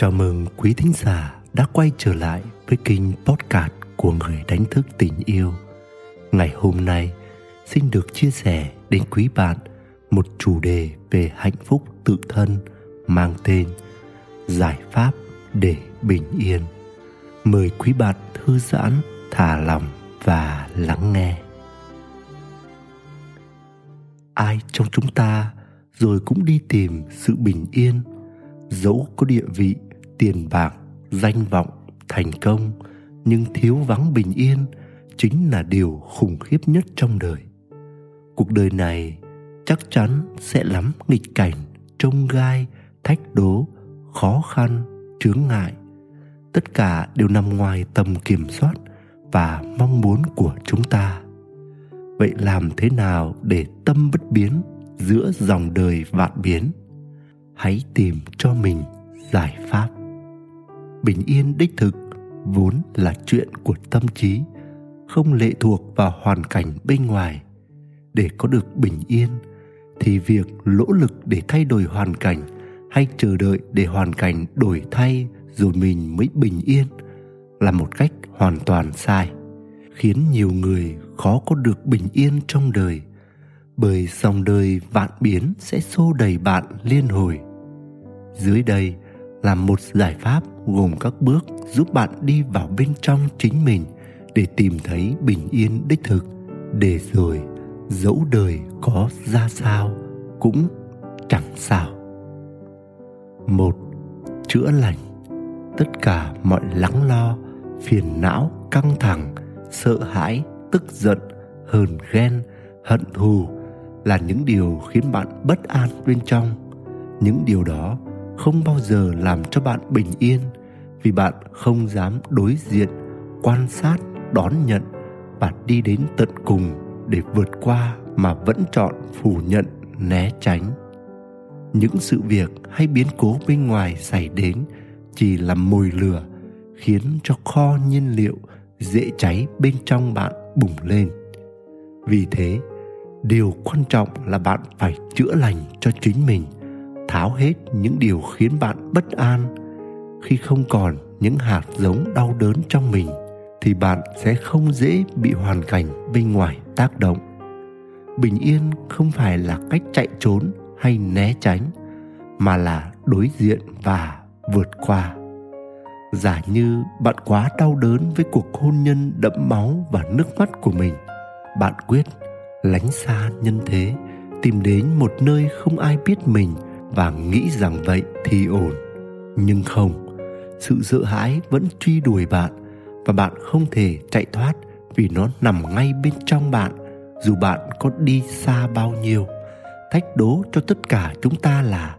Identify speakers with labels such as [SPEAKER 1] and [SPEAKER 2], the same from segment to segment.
[SPEAKER 1] Chào mừng quý thính giả đã quay trở lại với kênh podcast của người đánh thức tình yêu. Ngày hôm nay xin được chia sẻ đến quý bạn một chủ đề về hạnh phúc tự thân mang tên Giải pháp để bình yên. Mời quý bạn thư giãn, thả lòng và lắng nghe. Ai trong chúng ta rồi cũng đi tìm sự bình yên dẫu có địa vị tiền bạc, danh vọng thành công, nhưng thiếu vắng bình yên chính là điều khủng khiếp nhất trong đời. Cuộc đời này chắc chắn sẽ lắm nghịch cảnh, trông gai, thách đố, khó khăn, chướng ngại. Tất cả đều nằm ngoài tầm kiểm soát và mong muốn của chúng ta. Vậy làm thế nào để tâm bất biến giữa dòng đời vạn biến? Hãy tìm cho mình giải pháp bình yên đích thực vốn là chuyện của tâm trí, không lệ thuộc vào hoàn cảnh bên ngoài. Để có được bình yên thì việc nỗ lực để thay đổi hoàn cảnh hay chờ đợi để hoàn cảnh đổi thay rồi mình mới bình yên là một cách hoàn toàn sai, khiến nhiều người khó có được bình yên trong đời, bởi dòng đời vạn biến sẽ xô đầy bạn liên hồi. Dưới đây là một giải pháp gồm các bước giúp bạn đi vào bên trong chính mình để tìm thấy bình yên đích thực, để rồi dẫu đời có ra sao cũng chẳng sao. Một, chữa lành. Tất cả mọi lắng lo, phiền não, căng thẳng, sợ hãi, tức giận, hờn ghen, hận thù là những điều khiến bạn bất an bên trong. Những điều đó không bao giờ làm cho bạn bình yên vì bạn không dám đối diện, quan sát, đón nhận. Và đi đến tận cùng để vượt qua mà vẫn chọn phủ nhận, né tránh. Những sự việc hay biến cố bên ngoài xảy đến chỉ là mồi lửa, khiến cho kho nhiên liệu dễ cháy bên trong bạn bùng lên. Vì thế, điều quan trọng là bạn phải chữa lành cho chính mình tháo hết những điều khiến bạn bất an. Khi không còn những hạt giống đau đớn trong mình, thì bạn sẽ không dễ bị hoàn cảnh bên ngoài tác động. Bình yên không phải là cách chạy trốn hay né tránh, mà là đối diện và vượt qua. Giả như bạn quá đau đớn với cuộc hôn nhân đẫm máu và nước mắt của mình, bạn quyết lánh xa nhân thế, tìm đến một nơi không ai biết mình và nghĩ rằng vậy thì ổn. Nhưng không, sự sợ hãi vẫn truy đuổi bạn và bạn không thể chạy thoát vì nó nằm ngay bên trong bạn, dù bạn có đi xa bao nhiêu. Thách đố cho tất cả chúng ta là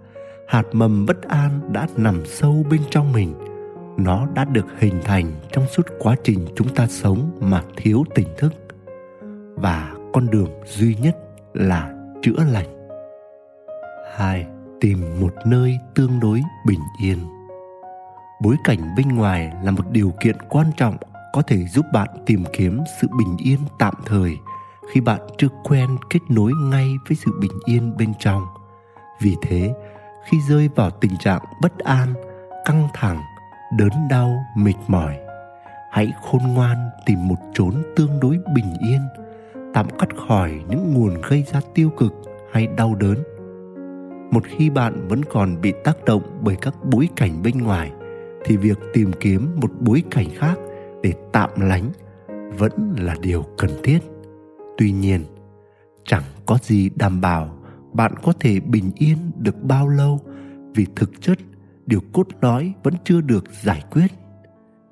[SPEAKER 1] hạt mầm bất an đã nằm sâu bên trong mình. Nó đã được hình thành trong suốt quá trình chúng ta sống mà thiếu tỉnh thức. Và con đường duy nhất là chữa lành. Hai tìm một nơi tương đối bình yên. Bối cảnh bên ngoài là một điều kiện quan trọng có thể giúp bạn tìm kiếm sự bình yên tạm thời khi bạn chưa quen kết nối ngay với sự bình yên bên trong. Vì thế, khi rơi vào tình trạng bất an, căng thẳng, đớn đau, mệt mỏi, hãy khôn ngoan tìm một chốn tương đối bình yên, tạm cắt khỏi những nguồn gây ra tiêu cực hay đau đớn một khi bạn vẫn còn bị tác động bởi các bối cảnh bên ngoài, thì việc tìm kiếm một bối cảnh khác để tạm lánh vẫn là điều cần thiết. Tuy nhiên, chẳng có gì đảm bảo bạn có thể bình yên được bao lâu vì thực chất điều cốt lõi vẫn chưa được giải quyết.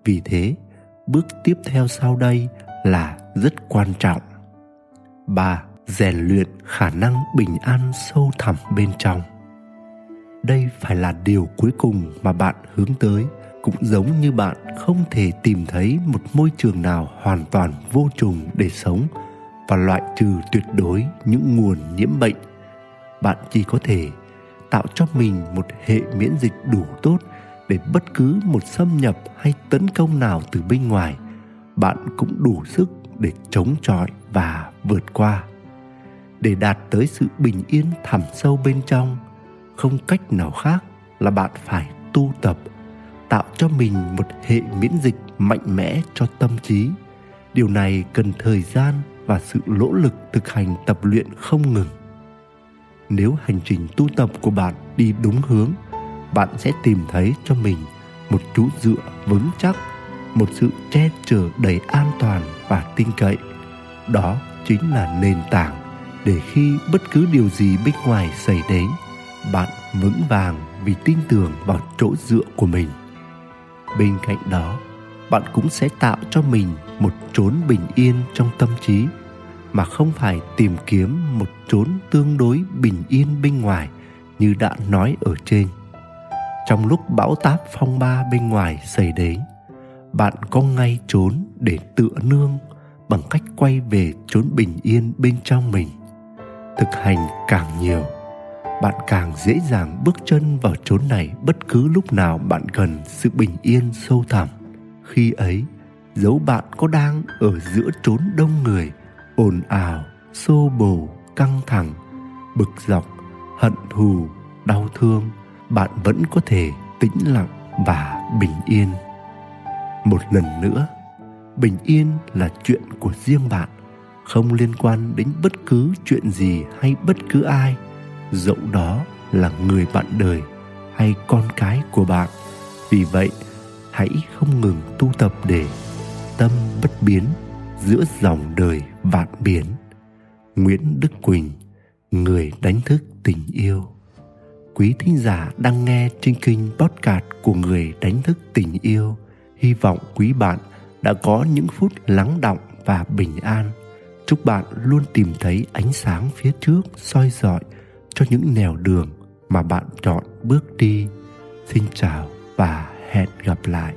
[SPEAKER 1] Vì thế, bước tiếp theo sau đây là rất quan trọng. Ba rèn luyện khả năng bình an sâu thẳm bên trong. Đây phải là điều cuối cùng mà bạn hướng tới, cũng giống như bạn không thể tìm thấy một môi trường nào hoàn toàn vô trùng để sống và loại trừ tuyệt đối những nguồn nhiễm bệnh. Bạn chỉ có thể tạo cho mình một hệ miễn dịch đủ tốt để bất cứ một xâm nhập hay tấn công nào từ bên ngoài, bạn cũng đủ sức để chống chọi và vượt qua để đạt tới sự bình yên thẳm sâu bên trong. Không cách nào khác là bạn phải tu tập, tạo cho mình một hệ miễn dịch mạnh mẽ cho tâm trí. Điều này cần thời gian và sự nỗ lực thực hành tập luyện không ngừng. Nếu hành trình tu tập của bạn đi đúng hướng, bạn sẽ tìm thấy cho mình một chỗ dựa vững chắc, một sự che chở đầy an toàn và tin cậy. Đó chính là nền tảng để khi bất cứ điều gì bên ngoài xảy đến, bạn vững vàng vì tin tưởng vào chỗ dựa của mình. Bên cạnh đó, bạn cũng sẽ tạo cho mình một chốn bình yên trong tâm trí, mà không phải tìm kiếm một chốn tương đối bình yên bên ngoài như đã nói ở trên. Trong lúc bão táp phong ba bên ngoài xảy đến, bạn có ngay trốn để tựa nương bằng cách quay về chốn bình yên bên trong mình thực hành càng nhiều, bạn càng dễ dàng bước chân vào chốn này bất cứ lúc nào bạn cần sự bình yên sâu thẳm. Khi ấy dấu bạn có đang ở giữa chốn đông người, ồn ào, xô bồ, căng thẳng, bực dọc, hận thù, đau thương, bạn vẫn có thể tĩnh lặng và bình yên. Một lần nữa, bình yên là chuyện của riêng bạn không liên quan đến bất cứ chuyện gì hay bất cứ ai. Dẫu đó là người bạn đời hay con cái của bạn. Vì vậy, hãy không ngừng tu tập để tâm bất biến giữa dòng đời vạn biến. Nguyễn đức quỳnh, người đánh thức tình yêu. Quý thính giả đang nghe trên kênh podcast của người đánh thức tình yêu, hy vọng quý bạn đã có những phút lắng động và bình an chúc bạn luôn tìm thấy ánh sáng phía trước soi dọi cho những nẻo đường mà bạn chọn bước đi. Xin chào và hẹn gặp lại.